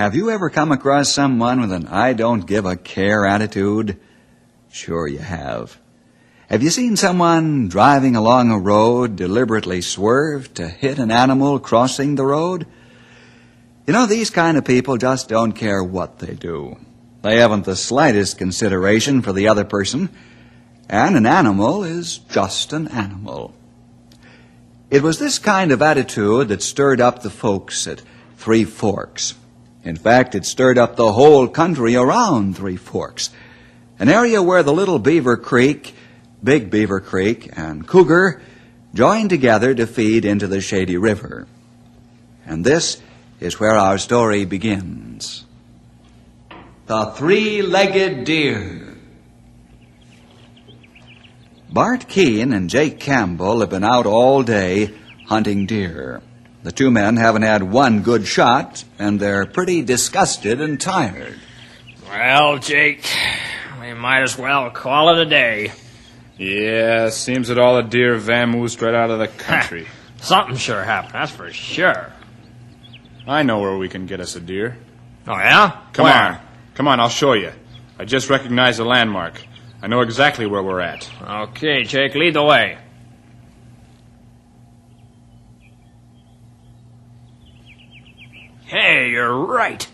Have you ever come across someone with an I don't give a care attitude? Sure you have. Have you seen someone driving along a road deliberately swerve to hit an animal crossing the road? You know, these kind of people just don't care what they do. They haven't the slightest consideration for the other person, and an animal is just an animal. It was this kind of attitude that stirred up the folks at Three Forks. In fact, it stirred up the whole country around Three Forks, an area where the Little Beaver Creek, Big Beaver Creek, and Cougar joined together to feed into the Shady River. And this is where our story begins. The Three-Legged Deer. Bart Keene and Jake Campbell have been out all day hunting deer. The two men haven't had one good shot, and they're pretty disgusted and tired. Well, Jake, we might as well call it a day. Yeah, seems that all the deer vamoosed right out of the country. Something sure happened, that's for sure. I know where we can get us a deer. Oh, yeah? Come Where? on. Come on, I'll show you. I just recognized the landmark. I know exactly where we're at. Okay, Jake, lead the way. Hey, you're right.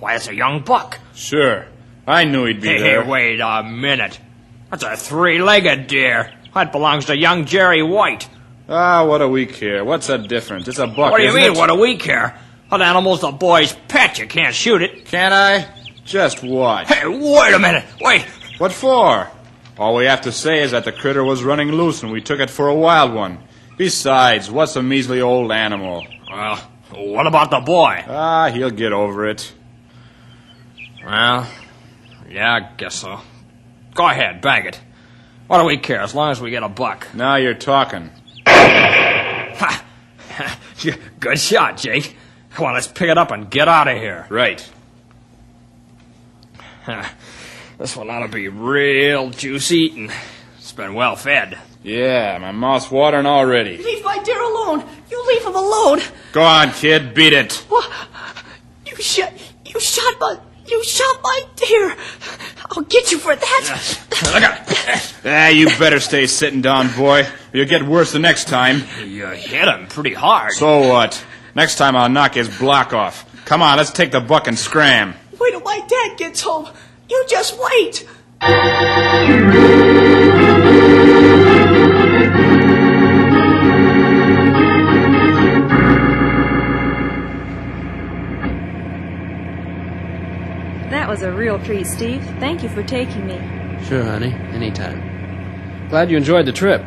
Why, it's a young buck. Sure. I knew he'd be Hey, there. wait a minute. That's a three-legged deer. That belongs to young Jerry White. Ah, what do we care? What's the difference? It's a buck. what do you mean, it? what do we care? That animal's the boy's pet. You can't shoot it. Can I? Just what? Hey, wait a minute. Wait. What for? All we have to say is that the critter was running loose and we took it for a wild one. Besides, what's a measly old animal? Well, what about the boy? Ah, he'll get over it. Well, yeah, I guess so. Go ahead, bag it. What do we care as long as we get a buck? Now you're talking. Ha! Good shot, Jake. Come on, let's pick it up and get out of here. Right. This one ought to be real juicy eating. It's been well fed. Yeah, my mouth's watering already. Leave my deer alone. You leave him alone. Go on, kid, beat it. What? You shot. You shot my. You shot my deer. I'll get you for that. Look out! Ah, you better stay sitting down, boy. Or you'll get worse the next time. You hit him pretty hard. So what? Next time I'll knock his block off. Come on, let's take the buck and scram. Wait till my dad gets home. You just wait. A real treat, Steve. Thank you for taking me. Sure, honey. Anytime. Glad you enjoyed the trip.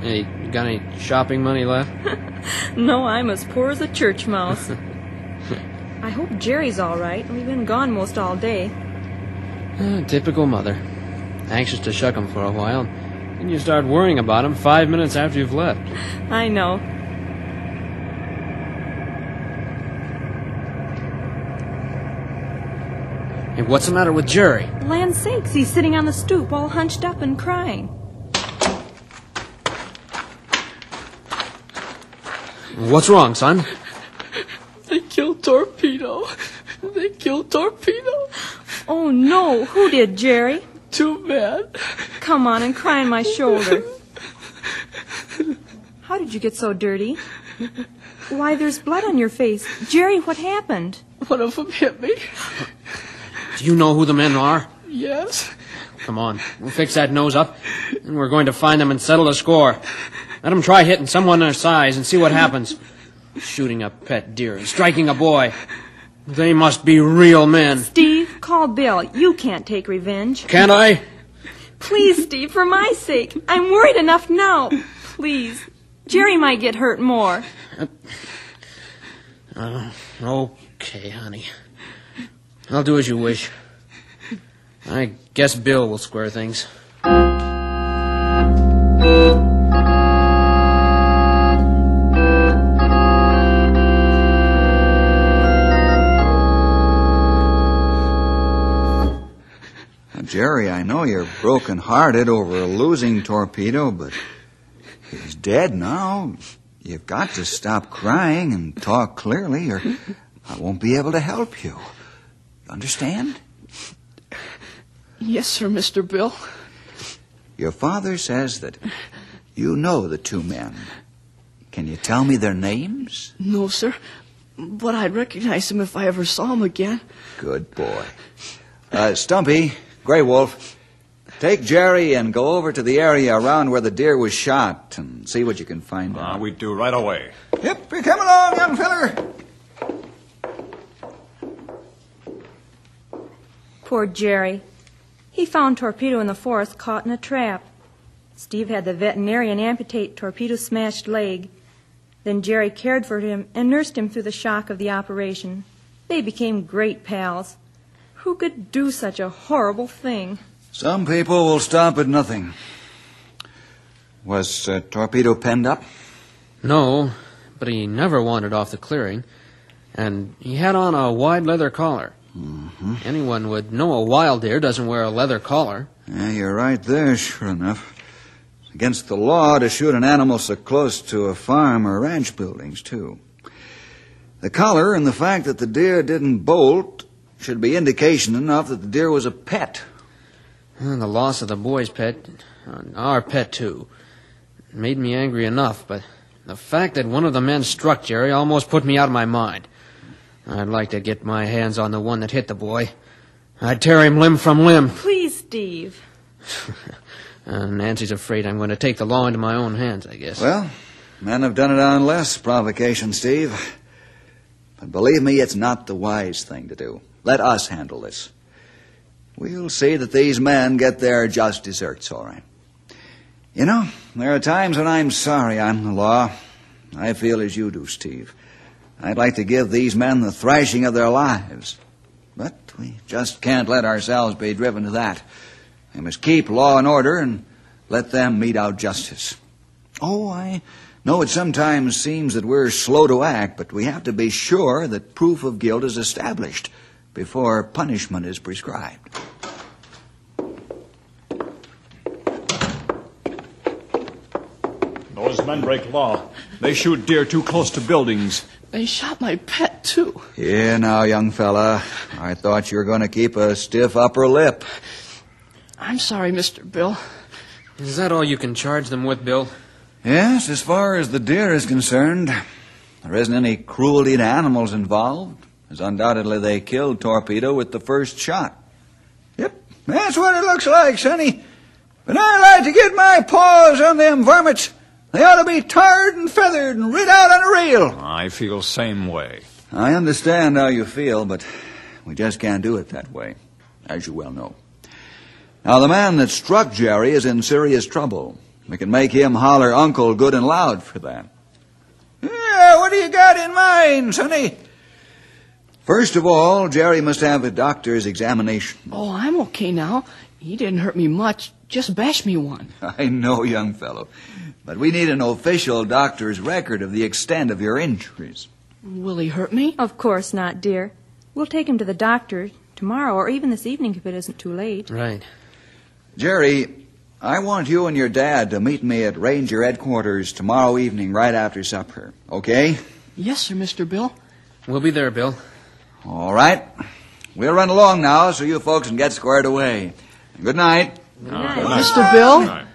Hey, you got any shopping money left? No, I'm as poor as a church mouse. I hope Jerry's all right. We've been gone most all day. Uh, typical mother. Anxious to shuck him for a while. Then you start worrying about him five minutes after you've left. I know. Hey, what's the matter with Jerry? Land sakes, he's sitting on the stoop all hunched up and crying. What's wrong, son? They killed Torpedo. They killed Torpedo. Oh no, who did, Jerry? Too bad. Come on and cry on my shoulder. How did you get so dirty? Why, there's blood on your face. Jerry, what happened? One of them hit me. Do you know who the men are? Yes. Come on, we'll fix that nose up, and we're going to find them and settle the score. Let them try hitting someone their size and see what happens. Shooting a pet deer and striking a boy. They must be real men. Steve, call Bill. You can't take revenge. Can't I? Please, Steve, for my sake. I'm worried enough now. Please. Jerry might get hurt more. Uh, okay, honey. I'll do as you wish. I guess Bill will square things. Now, Jerry, I know you're broken-hearted over a losing torpedo, but he's dead now. You've got to stop crying and talk clearly, or I won't be able to help you. Understand? Yes, sir, Mr. Bill. Your father says that you know the two men. Can you tell me their names? No, sir. But I'd recognize them if I ever saw them again. Good boy. Uh, Stumpy, Grey Wolf, take Jerry and go over to the area around where the deer was shot and see what you can find Ah, out. we do right away. Yep, you come along, young feller. Poor Jerry. He found Torpedo in the forest caught in a trap. Steve had the veterinarian amputate Torpedo's smashed leg. Then Jerry cared for him and nursed him through the shock of the operation. They became great pals. Who could do such a horrible thing? Some people will stop at nothing. Was uh, Torpedo penned up? No, but he never wandered off the clearing. And he had on a wide leather collar. Mm-hmm. Anyone would know a wild deer doesn't wear a leather collar. Yeah, you're right there, sure enough. It's against the law to shoot an animal so close to a farm or ranch buildings, too. The collar and the fact that the deer didn't bolt should be indication enough that the deer was a pet. And the loss of the boy's pet, our pet too, made me angry enough, but the fact that one of the men struck Jerry almost put me out of my mind. I'd like to get my hands on the one that hit the boy. I'd tear him limb from limb. Please, Steve. And uh, Nancy's afraid I'm going to take the law into my own hands, I guess. Well, men have done it on less provocation, Steve. But believe me, it's not the wise thing to do. Let us handle this. We'll see that these men get their just deserts, all right. You know, there are times when I'm sorry I'm the law. I feel as you do, Steve. I'd like to give these men the thrashing of their lives. But we just can't let ourselves be driven to that. We must keep law and order and let them mete out justice. Oh, I know it sometimes seems that we're slow to act, but we have to be sure that proof of guilt is established before punishment is prescribed. Those men break law. They shoot deer too close to buildings. They shot my pet, too. Here now, young fella. I thought you were going to keep a stiff upper lip. I'm sorry, Mr. Bill. Is that all you can charge them with, Bill? Yes, as far as the deer is concerned, there isn't any cruelty to animals involved, as undoubtedly they killed Torpedo with the first shot. Yep, that's what it looks like, Sonny. But I'd like to get my paws on them varmints. They ought to be tarred and feathered and rid out on a reel. I feel same way. I understand how you feel, but we just can't do it that way, as you well know. Now, the man that struck Jerry is in serious trouble. We can make him holler uncle good and loud for that. Yeah, what do you got in mind, Sonny? First of all, Jerry must have a doctor's examination. Oh, I'm okay now. He didn't hurt me much. Just bashed me one. I know, young fellow. But we need an official doctor's record of the extent of your injuries. Will he hurt me? Of course not, dear. We'll take him to the doctor tomorrow or even this evening if it isn't too late. Right. Jerry, I want you and your dad to meet me at Ranger headquarters tomorrow evening right after supper. Okay? Yes, sir, Mr. Bill. We'll be there, Bill. All right. We'll run along now so you folks can get squared away. Good night. Good night, Mr. Bill?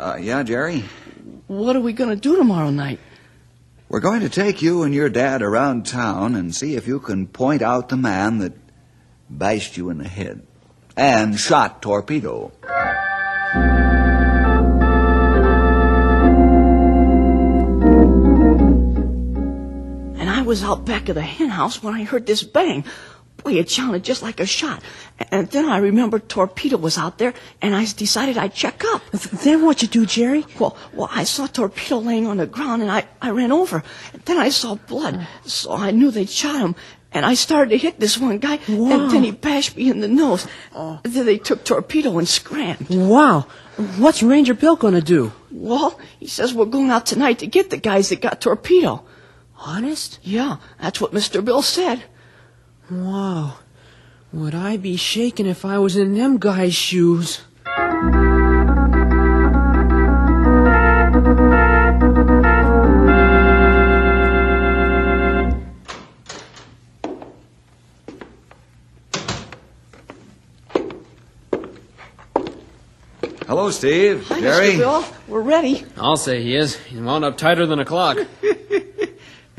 Uh, yeah, Jerry? What are we going to do tomorrow night? We're going to take you and your dad around town and see if you can point out the man that bashed you in the head and shot Torpedo. And I was out back of the hen house when I heard this bang. Boy, it sounded just like a shot. And then I remembered Torpedo was out there, and I decided I'd check up. Then what you do, Jerry? Well, well, I saw Torpedo laying on the ground, and I, I ran over. Then I saw blood, so I knew they'd shot him. And I started to hit this one guy, Wow. and then he bashed me in the nose. Oh. Then they took Torpedo and scrammed. Wow. What's Ranger Bill gonna do? Well, he says we're going out tonight to get the guys that got Torpedo. Honest? Yeah, that's what Mr. Bill said. Wow. Would I be shaking if I was in them guys' shoes? Hello, Steve. Hi, Jerry. Mr. Bill. We're ready. I'll say he is. He's wound up tighter than a clock.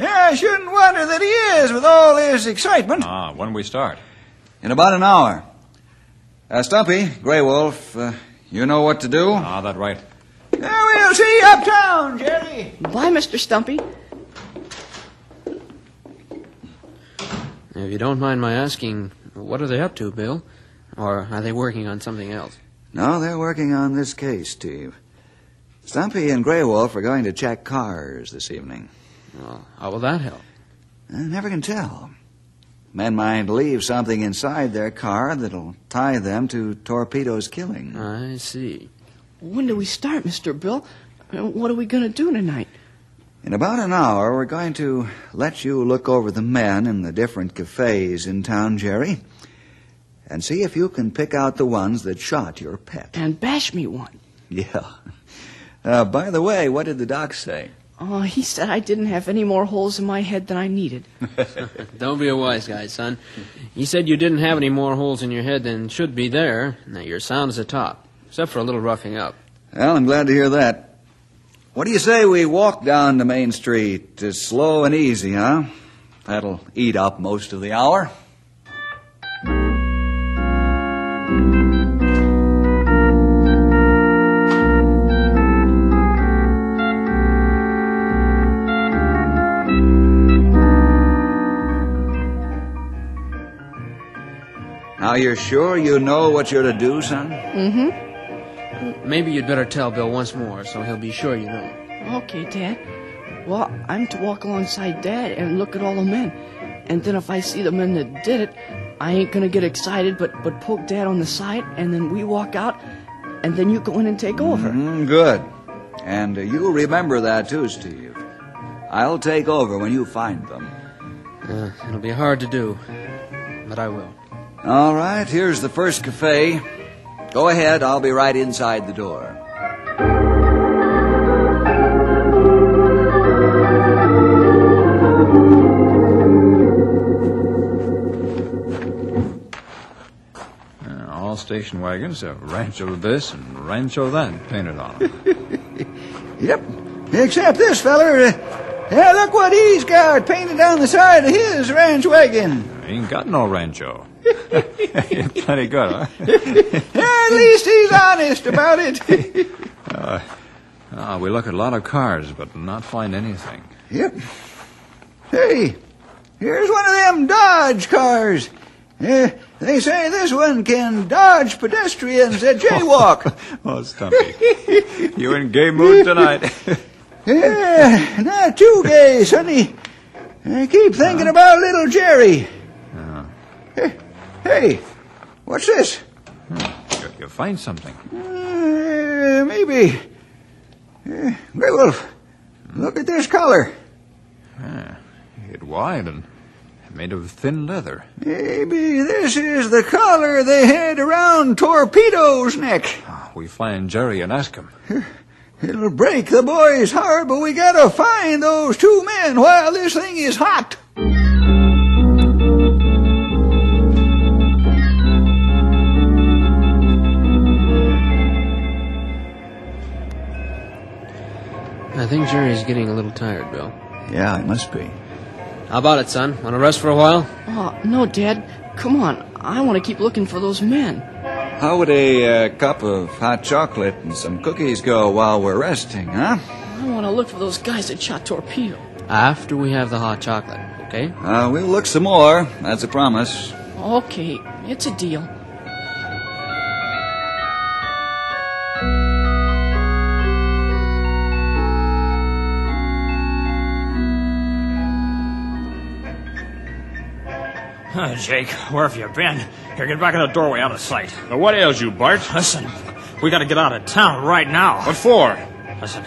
Yeah, I shouldn't wonder that he is with all this excitement. Ah, when we start? In about an hour. Uh, Stumpy, Grey Wolf, uh, you know what to do? Ah, that right. Yeah, we'll see you uptown, Jerry. Bye, Mr. Stumpy. If you don't mind my asking, what are they up to, Bill? Or are they working on something else? No, they're working on this case, Steve. Stumpy and Grey Wolf are going to check cars this evening. Well, how will that help? I never can tell. Men might leave something inside their car that'll tie them to Torpedo's killing. I see. When do we start, Mr. Bill? What are we going to do tonight? In about an hour, we're going to let you look over the men in the different cafes in town, Jerry, and see if you can pick out the ones that shot your pet. And bash me one. Yeah. Uh, by the way, what did the doc say? Oh, he said I didn't have any more holes in my head than I needed. Don't be a wise guy, son. He said you didn't have any more holes in your head than should be there. Now you're sound as a top, except for a little roughing up. Well, I'm glad to hear that. What do you say we walk down to Main Street, uh, slow and easy, huh? That'll eat up most of the hour. Now you're sure you know what you're to do, son? Mm-hmm. Maybe you'd better tell Bill once more, so he'll be sure you know. Okay, Dad. Well, I'm to walk alongside Dad and look at all the men. And then if I see the men that did it, I ain't gonna get excited, but, but poke Dad on the side, and then we walk out, and then you go in and take over. Mm, good. And uh, you remember that too, Steve. I'll take over when you find them. Uh, it'll be hard to do, but I will. All right, here's the first cafe. Go ahead, I'll be right inside the door. Uh, all station wagons have Rancho this and Rancho that painted on them. Yep. Except this feller. Uh, yeah, look what he's got painted down the side of his ranch wagon. Ain't got no Rancho. Plenty good, huh? At least he's honest about it. Ah, we look at a lot of cars, but not find anything. yep. Hey, here's one of them Dodge cars. Uh, they say this one can dodge pedestrians that jaywalk. Oh, Stumpy. you in gay mood tonight? Yeah, not too gay, sonny. I keep thinking about little Jerry. Hey, hey, what's this? You'll, find something. Uh, maybe. Uh, Grey Wolf, look at this collar. It wide and made of thin leather. Maybe this is the collar they had around Torpedo's neck. Ah, We find Jerry and ask him. It'll break the boy's heart, but we gotta find those two men while this thing is hot. Think Jerry's getting a little tired, Bill. Yeah, it must be. How about it, son? Want to rest for a while? Oh, no, Dad. Come on. I want to keep looking for those men. How would a uh, cup of hot chocolate and some cookies go while we're resting, huh? I want to look for those guys that shot Torpedo. After we have the hot chocolate, okay? Uh, we'll look some more. That's a promise. Okay, it's a deal. Jake, where have you been? Here, get back in the doorway out of sight. Now, what ails you, Bart? Listen, we gotta get out of town right now. What for? Listen,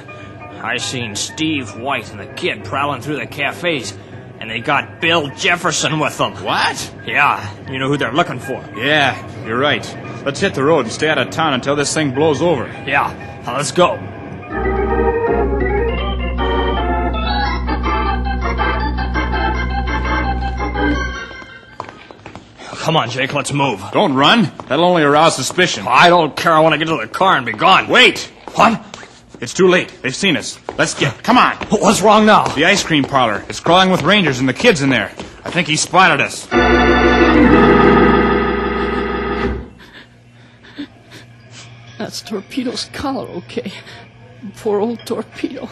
I seen Steve White and the kid prowling through the cafes, and they got Bill Jefferson with them. What? Yeah, you know who they're looking for. Yeah, you're right. Let's hit the road and stay out of town until this thing blows over. Yeah, now let's go. Come on, Jake, let's move. Don't run. That'll only arouse suspicion. I don't care. I want to get to the car and be gone. Wait! What? It's too late. They've seen us. Let's get. Come on! What's wrong now? The ice cream parlor. It's crawling with rangers and the kids in there. I think he spotted us. That's Torpedo's collar, okay? Poor old Torpedo.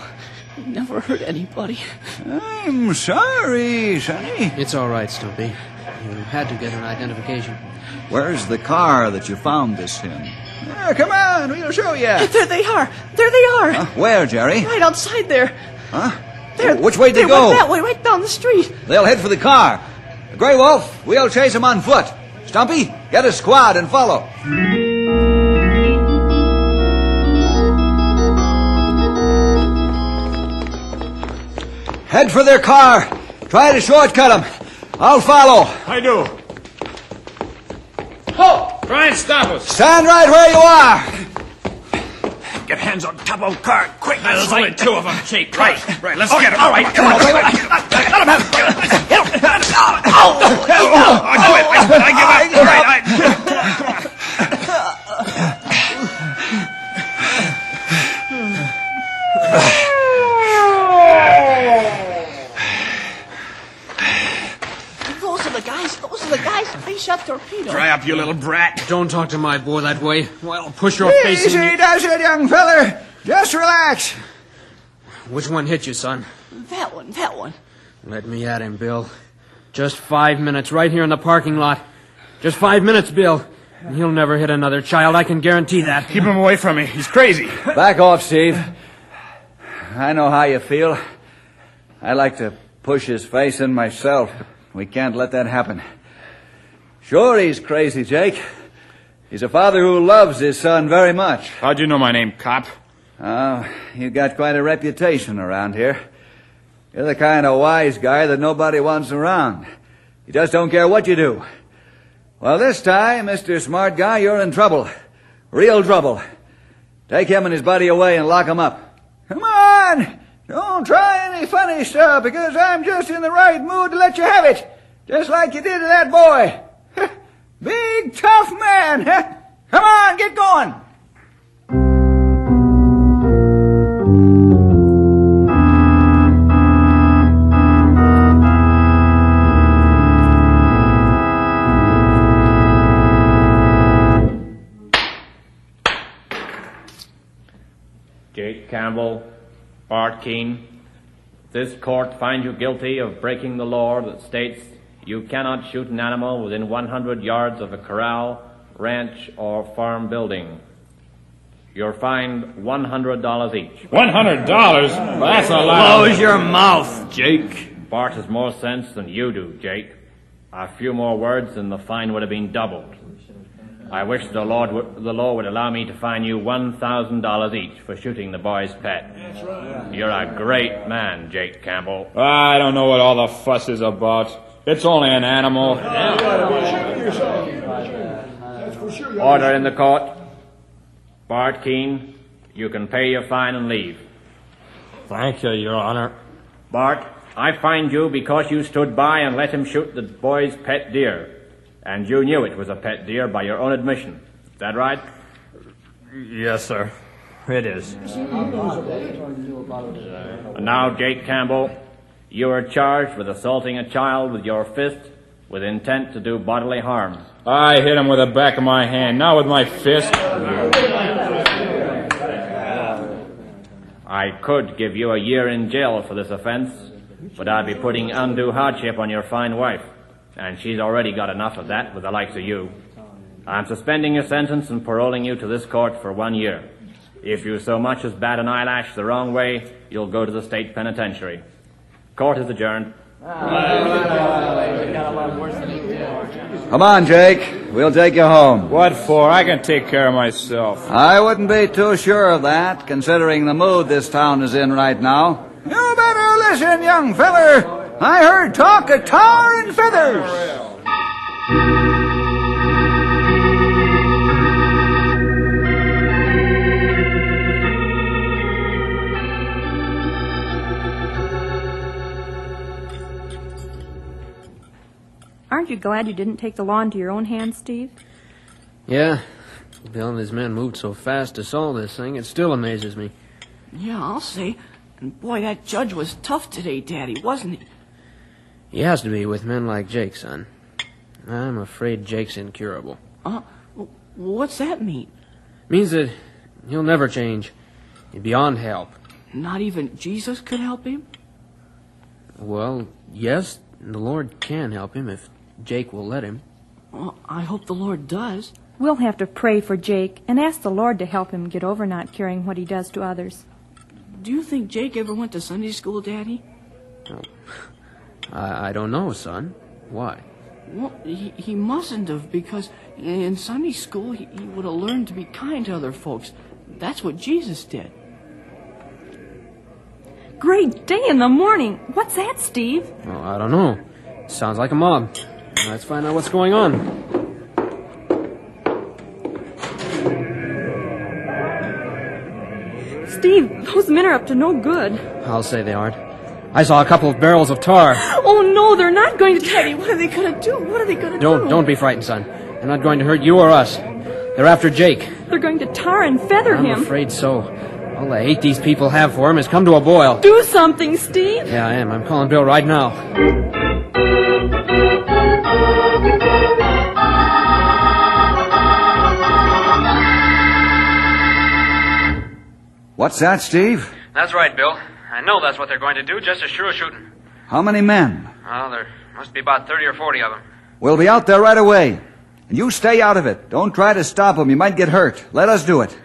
Never hurt anybody. I'm sorry, Sonny. It's all right, Stumpy. You had to get an identification. Where's the car that you found this in? Ah, come on, we'll show you. There they are! There they are! Huh? Where, Jerry? Right outside there. Huh? There. Which way they they go? went that way, right down the street. They'll head for the car. Grey Wolf, we'll chase them on foot. Stumpy, get a squad and follow. Head for their car. Try to shortcut them. I'll follow. I do. Oh! Try and stop us. Stand right where you are. Get hands on top of the car, quick! There's only two of them. Jake, Right, right, let's get him. All right, come on. Let him have I quit. I, I give up. All right, I... Those are the guys. Those are the shot Torpedo. Dry up, you little brat. Don't talk to my boy that way. Well, push your face in. Easy in. does it, young feller. Just relax. Which one hit you, son? That one. That one. Let me at him, Bill. Just five minutes, right here in the parking lot. Just five minutes, Bill. And he'll never hit another child, I can guarantee that. Keep him away from me. He's crazy. Back off, Steve. I know how you feel. I like to push his face in myself, we can't let that happen. Sure, he's crazy, Jake. He's a father who loves his son very much. How'd you know my name, cop? Ah, oh, you've got quite a reputation around here. You're the kind of wise guy that nobody wants around. You just don't care what you do. Well, this time, Mr. Smart Guy, you're in trouble. Real trouble. Take him and his buddy away and lock him up. Come on! Don't try any funny stuff because I'm just in the right mood to let you have it. Just like you did to that boy. Big, tough man, huh? Come on, get going. Jake Campbell, Bart Keene, this court finds you guilty of breaking the law that states you cannot shoot an animal within 100 yards of a corral, ranch, or farm building. You're fined $100 each. One hundred dollars? Well, that's a lot. Close your mouth, Jake. Bart has more sense than you do, Jake. A few more words and the fine would have been doubled. I wish the, Lord would, the law would allow me to fine you $1,000 each for shooting the boy's pet. That's right. You're a great man, Jake Campbell. I don't know what all the fuss is about. It's only an animal. Order in the court. Bart Keene, you can pay your fine and leave. Thank you, Your Honor. Bart, I fined you because you stood by and let him shoot the boy's pet deer. And you knew it was a pet deer by your own admission. Is that right? Yes, sir. It is. And now, Jake Campbell, you are charged with assaulting a child with your fist with intent to do bodily harm. I hit him with the back of my hand, not with my fist. I could give you a year in jail for this offense, but I'd be putting undue hardship on your fine wife. And she's already got enough of that with the likes of you. I'm suspending your sentence and paroling you to this court for one year. If you so much as bat an eyelash the wrong way, you'll go to the state penitentiary. Court is adjourned. Come on, Jake. We'll take you home. What for? I can take care of myself. I wouldn't be too sure of that, considering the mood this town is in right now. You better listen, young feller. I heard talk of tar and feathers. Aren't you glad you didn't take the law into your own hands, Steve? Yeah. Bill and his men moved so fast to solve this thing, it still amazes me. Yeah, I'll say. And boy, that judge was tough today, Daddy, wasn't he? He has to be with men like Jake, son. I'm afraid Jake's incurable. Uh, what's that mean? Means that he'll never change. He's beyond help. Not even Jesus could help him? Well, yes, the Lord can help him if Jake will let him. Well, I hope the Lord does. We'll have to pray for Jake and ask the Lord to help him get over not caring what he does to others. Do you think Jake ever went to Sunday school, Daddy? I, I don't know, son. Why? Well, he, he mustn't have, because in Sunday school he, he would have learned to be kind to other folks. That's what Jesus did. Great day in the morning. What's that, Steve? Well, I don't know. Sounds like a mob. Let's find out what's going on. Steve, those men are up to no good. I'll say they aren't. I saw a couple of barrels of tar. Oh no, they're not going to Daddy, what are they gonna do? What are they gonna Don't do? don't be frightened, son. They're not going to hurt you or us. They're after Jake. They're going to tar and feather him. I'm afraid so. All the hate these people have for him has come to a boil. Do something, Steve. Yeah, I am. I'm calling Bill right now. What's that, Steve? That's right, Bill. I know that's what they're going to do, just as sure as shooting. How many men? Well, there must be about 30 or 40 of them. We'll be out there right away. And you stay out of it. Don't try to stop them. You might get hurt. Let us do it.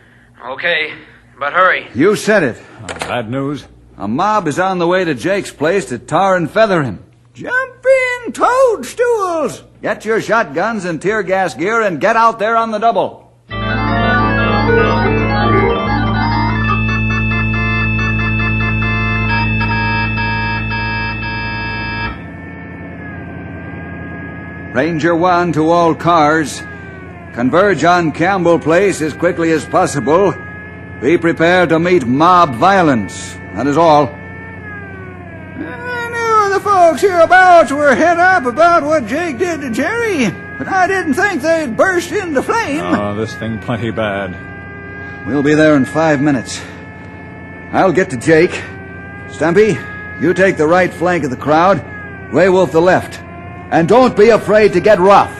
Okay, but hurry. You said it. Oh, bad news. A mob is on the way to Jake's place to tar and feather him. Jumping toadstools! Get your shotguns and tear gas gear and get out there on the double. Ranger 1 to all cars. Converge on Campbell Place as quickly as possible. Be prepared to meet mob violence. That is all. I knew the folks hereabouts were head up about what Jake did to Jerry, but I didn't think they'd burst into flame. Oh, this thing plenty bad. We'll be there in five minutes. I'll get to Jake. Stumpy, you take the right flank of the crowd. Grey Wolf the left. And don't be afraid to get rough.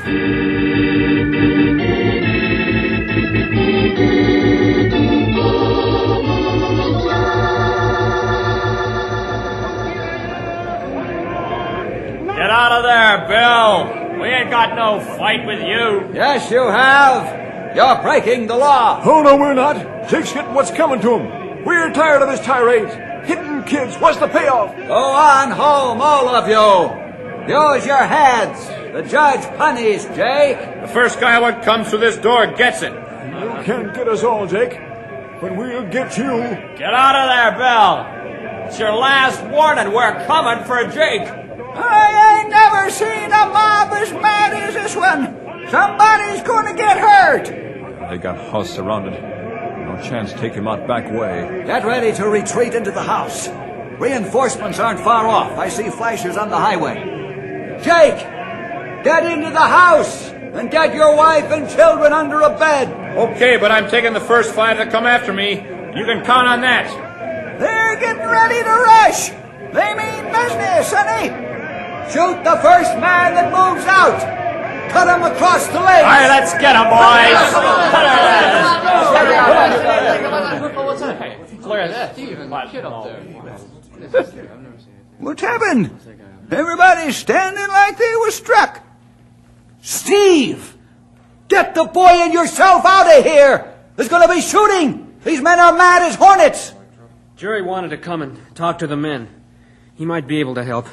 Get out of there, Bill. We ain't got no fight with you. Yes, you have. You're breaking the law. Oh, no, we're not. Jake's getting what's coming to him. We're tired of his tirades. Hitting kids. What's the payoff? Go on home, all of you. Use your heads. The judge punished Jake. The first guy what comes through this door gets it. You can't get us all, Jake. But we'll get you. Get out of there, Bill. It's your last warning. We're coming for Jake. I ain't never seen a mob as mad as this one. Somebody's gonna get hurt. They got us surrounded. No chance to take him out back way. Get ready to retreat into the house. Reinforcements aren't far off. I see flashes on the highway. Jake, get into the house and get your wife and children under a bed. Okay, but I'm taking the first five that come after me. You can count on that. They're getting ready to rush. They mean business, sonny. Shoot the first man that moves out. Cut him across the legs. All right, let's get him, boys. Clear that. Steve, kid up there. What's happened? Everybody's standing like they were struck. Steve! Get the boy and yourself out of here! There's going to be shooting! These men are mad as hornets! Jerry wanted to come and talk to the men. He might be able to help.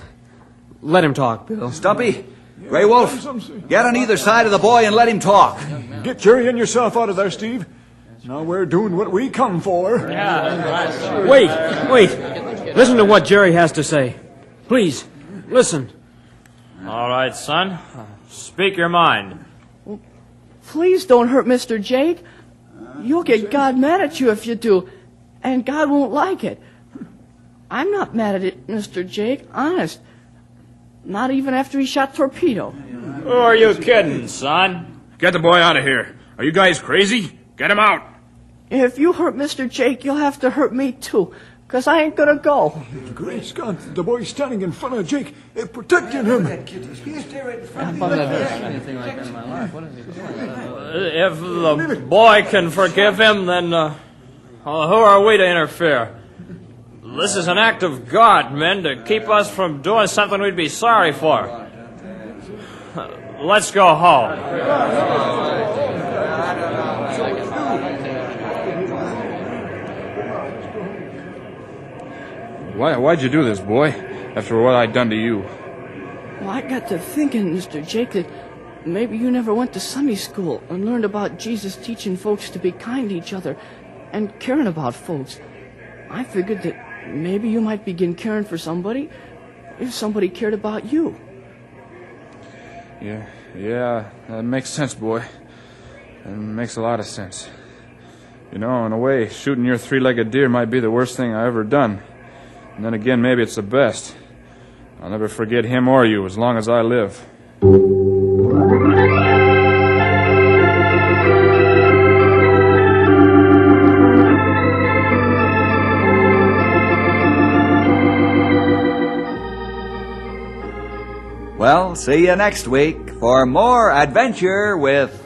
Let him talk, Bill. Stumpy, Grey Wolf, get on either side of the boy and let him talk. Get Jerry and yourself out of there, Steve. Now we're doing what we come for. Yeah. Wait, wait. Listen to what Jerry has to say. Please, listen. All right, son. Speak your mind. Please don't hurt Mr. Jake. You'll get God mad at you if you do, and God won't like it. I'm not mad at it, Mr. Jake, honest. Not even after he shot Torpedo. Who are you kidding, son? Get the boy out of here. Are you guys crazy? Get him out. If you hurt Mr. Jake, you'll have to hurt me too, 'cause I ain't gonna go. Great Scott, the boy's standing in front of Jake, uh, protecting him. If the boy can forgive him, then uh, who are we to interfere? This is an act of God, men, to keep us from doing something we'd be sorry for. Let's go home. Why, why'd you do this, boy? After what I'd done to you. Well, I got to thinking, Mr. Jake, that maybe you never went to Sunday school and learned about Jesus teaching folks to be kind to each other and caring about folks. I figured that maybe you might begin caring for somebody if somebody cared about you. Yeah, yeah, that makes sense, boy. That makes a lot of sense. You know, in a way, shooting your three-legged deer might be the worst thing I ever done. And then again, maybe it's the best. I'll never forget him or you as long as I live. Well, see you next week for more adventure with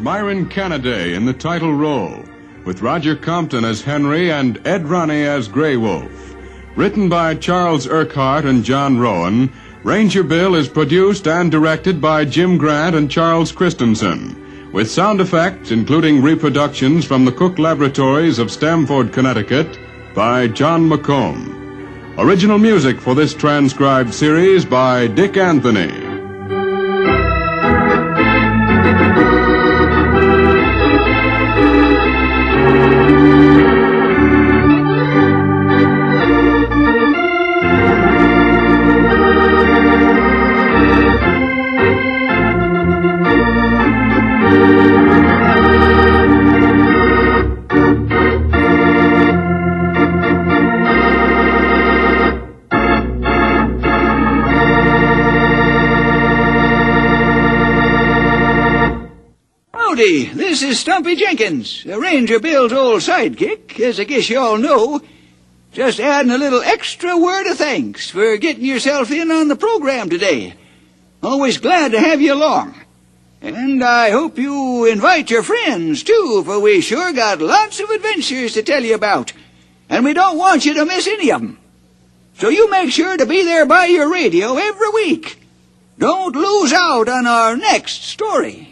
Miron Canaday in the title role, with Roger Compton as Henry and Ed Ronne as Grey Wolf. Written by Charles Urquhart and John Rowan, Ranger Bill is produced and directed by Jim Grant and Charles Christensen, with sound effects including reproductions from the Cook Laboratories of Stamford, Connecticut by John McComb. Original music for this transcribed series by Dick Anthony. Stumpy Jenkins, the Ranger Bill's old sidekick, as I guess you all know. Just adding a little extra word of thanks for getting yourself in on the program today. Always glad to have you along. And I hope you invite your friends, too, for we sure got lots of adventures to tell you about. And we don't want you to miss any of 'em. So you make sure to be there by your radio every week. Don't lose out on our next story.